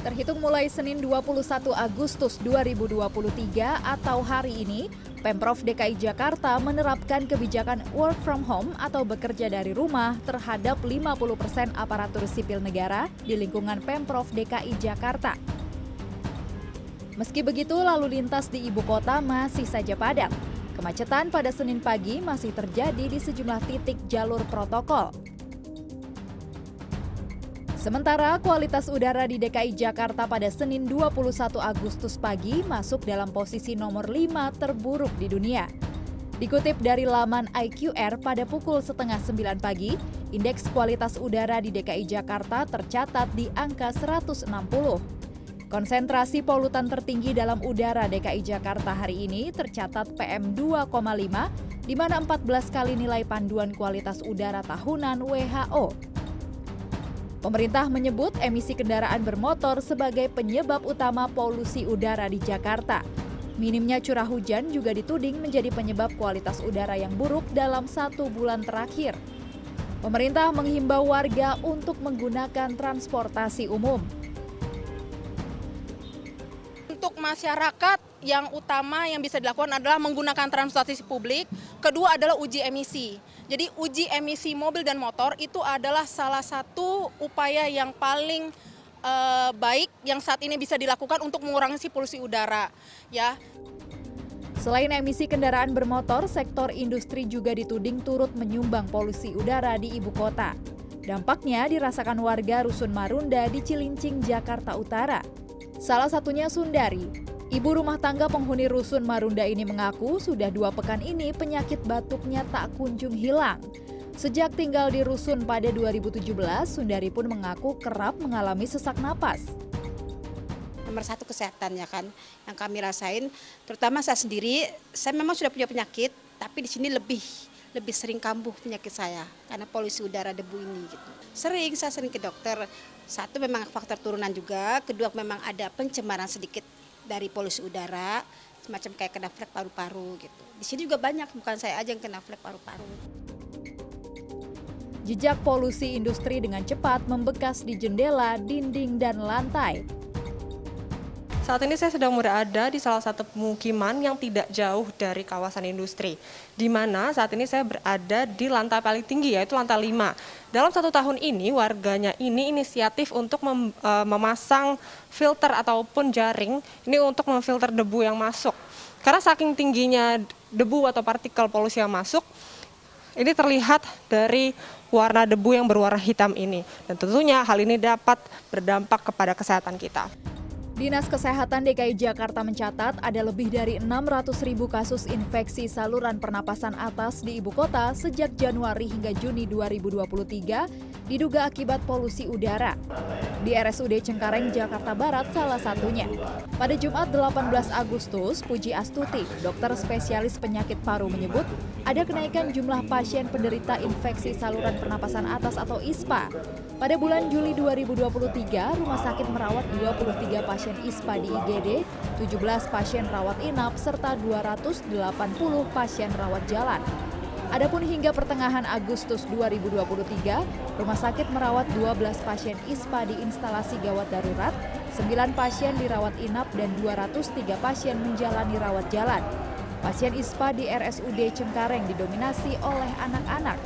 Terhitung mulai Senin 21 Agustus 2023 atau hari ini, Pemprov DKI Jakarta menerapkan kebijakan work from home atau bekerja dari rumah terhadap 50% aparatur sipil negara di lingkungan Pemprov DKI Jakarta. Meski begitu, lalu lintas di ibu kota masih saja padat. Kemacetan pada Senin pagi masih terjadi di sejumlah titik jalur protokol. Sementara kualitas udara di DKI Jakarta pada Senin 21 Agustus pagi masuk dalam posisi nomor 5 terburuk di dunia. Dikutip dari laman IQR pada pukul setengah 9 pagi, indeks kualitas udara di DKI Jakarta tercatat di angka 160. Konsentrasi polutan tertinggi dalam udara DKI Jakarta hari ini tercatat PM 2,5 di mana 14 kali nilai panduan kualitas udara tahunan WHO. Pemerintah menyebut emisi kendaraan bermotor sebagai penyebab utama polusi udara di Jakarta. Minimnya curah hujan juga dituding menjadi penyebab kualitas udara yang buruk dalam satu bulan terakhir. Pemerintah menghimbau warga untuk menggunakan transportasi umum. Untuk masyarakat yang utama yang bisa dilakukan adalah menggunakan transportasi publik, kedua adalah uji emisi. Jadi uji emisi mobil dan motor itu adalah salah satu upaya yang paling uh, baik yang saat ini bisa dilakukan untuk mengurangi polusi udara, ya. Selain emisi kendaraan bermotor, sektor industri juga dituding turut menyumbang polusi udara di ibu kota. Dampaknya dirasakan warga Rusun Marunda di Cilincing, Jakarta Utara. Salah satunya Sundari, Ibu rumah tangga penghuni Rusun Marunda ini mengaku sudah dua pekan ini penyakit batuknya tak kunjung hilang. Sejak tinggal di Rusun pada 2017, Sundari pun mengaku kerap mengalami sesak napas. Nomor satu kesehatan ya kan, yang kami rasain, terutama saya sendiri, saya memang sudah punya penyakit, tapi di sini lebih lebih sering kambuh penyakit saya karena polusi udara debu ini gitu. Sering saya sering ke dokter. Satu memang faktor turunan juga, kedua memang ada pencemaran sedikit dari polusi udara semacam kayak kena flek paru-paru gitu. Di sini juga banyak, bukan saya aja yang kena flek paru-paru. Jejak polusi industri dengan cepat membekas di jendela, dinding, dan lantai. Saat ini saya sedang berada di salah satu pemukiman yang tidak jauh dari kawasan industri, di mana saat ini saya berada di lantai paling tinggi yaitu lantai 5. Dalam satu tahun ini warganya ini inisiatif untuk mem, e, memasang filter ataupun jaring ini untuk memfilter debu yang masuk. Karena saking tingginya debu atau partikel polusi yang masuk, ini terlihat dari warna debu yang berwarna hitam ini. Dan tentunya hal ini dapat berdampak kepada kesehatan kita. Dinas Kesehatan DKI Jakarta mencatat ada lebih dari 600 ribu kasus infeksi saluran pernapasan atas di ibu kota sejak Januari hingga Juni 2023 diduga akibat polusi udara. Di RSUD Cengkareng, Jakarta Barat salah satunya. Pada Jumat 18 Agustus, Puji Astuti, dokter spesialis penyakit paru menyebut ada kenaikan jumlah pasien penderita infeksi saluran pernapasan atas atau ISPA. Pada bulan Juli 2023, rumah sakit merawat 23 pasien pasien ISPA di IGD, 17 pasien rawat inap, serta 280 pasien rawat jalan. Adapun hingga pertengahan Agustus 2023, rumah sakit merawat 12 pasien ISPA di instalasi gawat darurat, 9 pasien dirawat inap dan 203 pasien menjalani rawat jalan. Pasien ISPA di RSUD Cengkareng didominasi oleh anak-anak.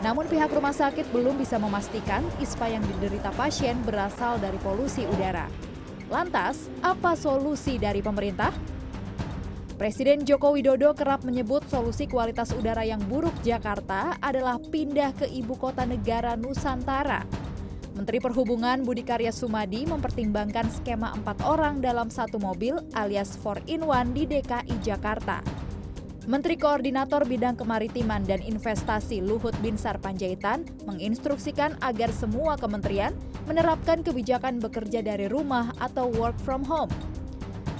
Namun pihak rumah sakit belum bisa memastikan ISPA yang diderita pasien berasal dari polusi udara. Lantas, apa solusi dari pemerintah? Presiden Joko Widodo kerap menyebut solusi kualitas udara yang buruk Jakarta adalah pindah ke ibu kota negara Nusantara. Menteri Perhubungan Budi Karya Sumadi mempertimbangkan skema empat orang dalam satu mobil alias 4 in 1 di DKI Jakarta. Menteri Koordinator Bidang Kemaritiman dan Investasi Luhut Binsar Panjaitan menginstruksikan agar semua kementerian menerapkan kebijakan bekerja dari rumah atau work from home.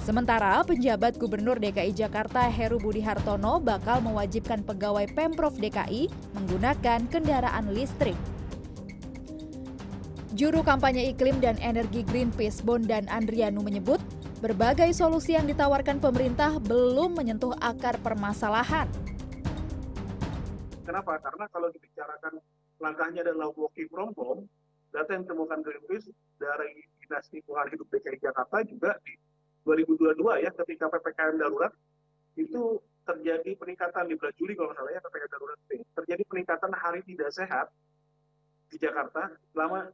Sementara penjabat Gubernur DKI Jakarta Heru Budi Hartono bakal mewajibkan pegawai Pemprov DKI menggunakan kendaraan listrik. Juru kampanye iklim dan energi Greenpeace Bondan Andrianu menyebut berbagai solusi yang ditawarkan pemerintah belum menyentuh akar permasalahan. Kenapa? Karena kalau dibicarakan langkahnya adalah working from home, data yang ditemukan Greenpeace dari Dinas Lingkungan Hidup DKI Jakarta juga di 2022 ya ketika PPKM darurat itu terjadi peningkatan di bulan Juli kalau nggak salah ya PPKM darurat ini. Terjadi peningkatan hari tidak sehat di Jakarta selama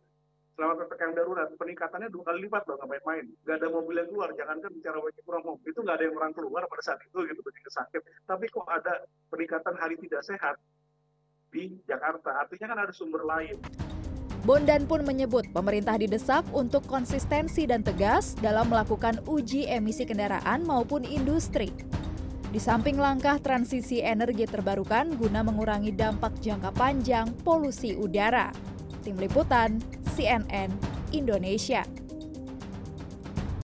selama PPKM darurat. Peningkatannya dua kali lipat loh nggak main-main. Nggak ada mobil yang keluar jangankan bicara working from home itu nggak ada yang orang keluar pada saat itu gitu begitu sakit. Tapi kok ada peningkatan hari tidak sehat di Jakarta? Artinya kan ada sumber lain Bondan pun menyebut pemerintah didesak untuk konsistensi dan tegas dalam melakukan uji emisi kendaraan maupun industri. Di samping langkah transisi energi terbarukan guna mengurangi dampak jangka panjang polusi udara. Tim Liputan CNN Indonesia.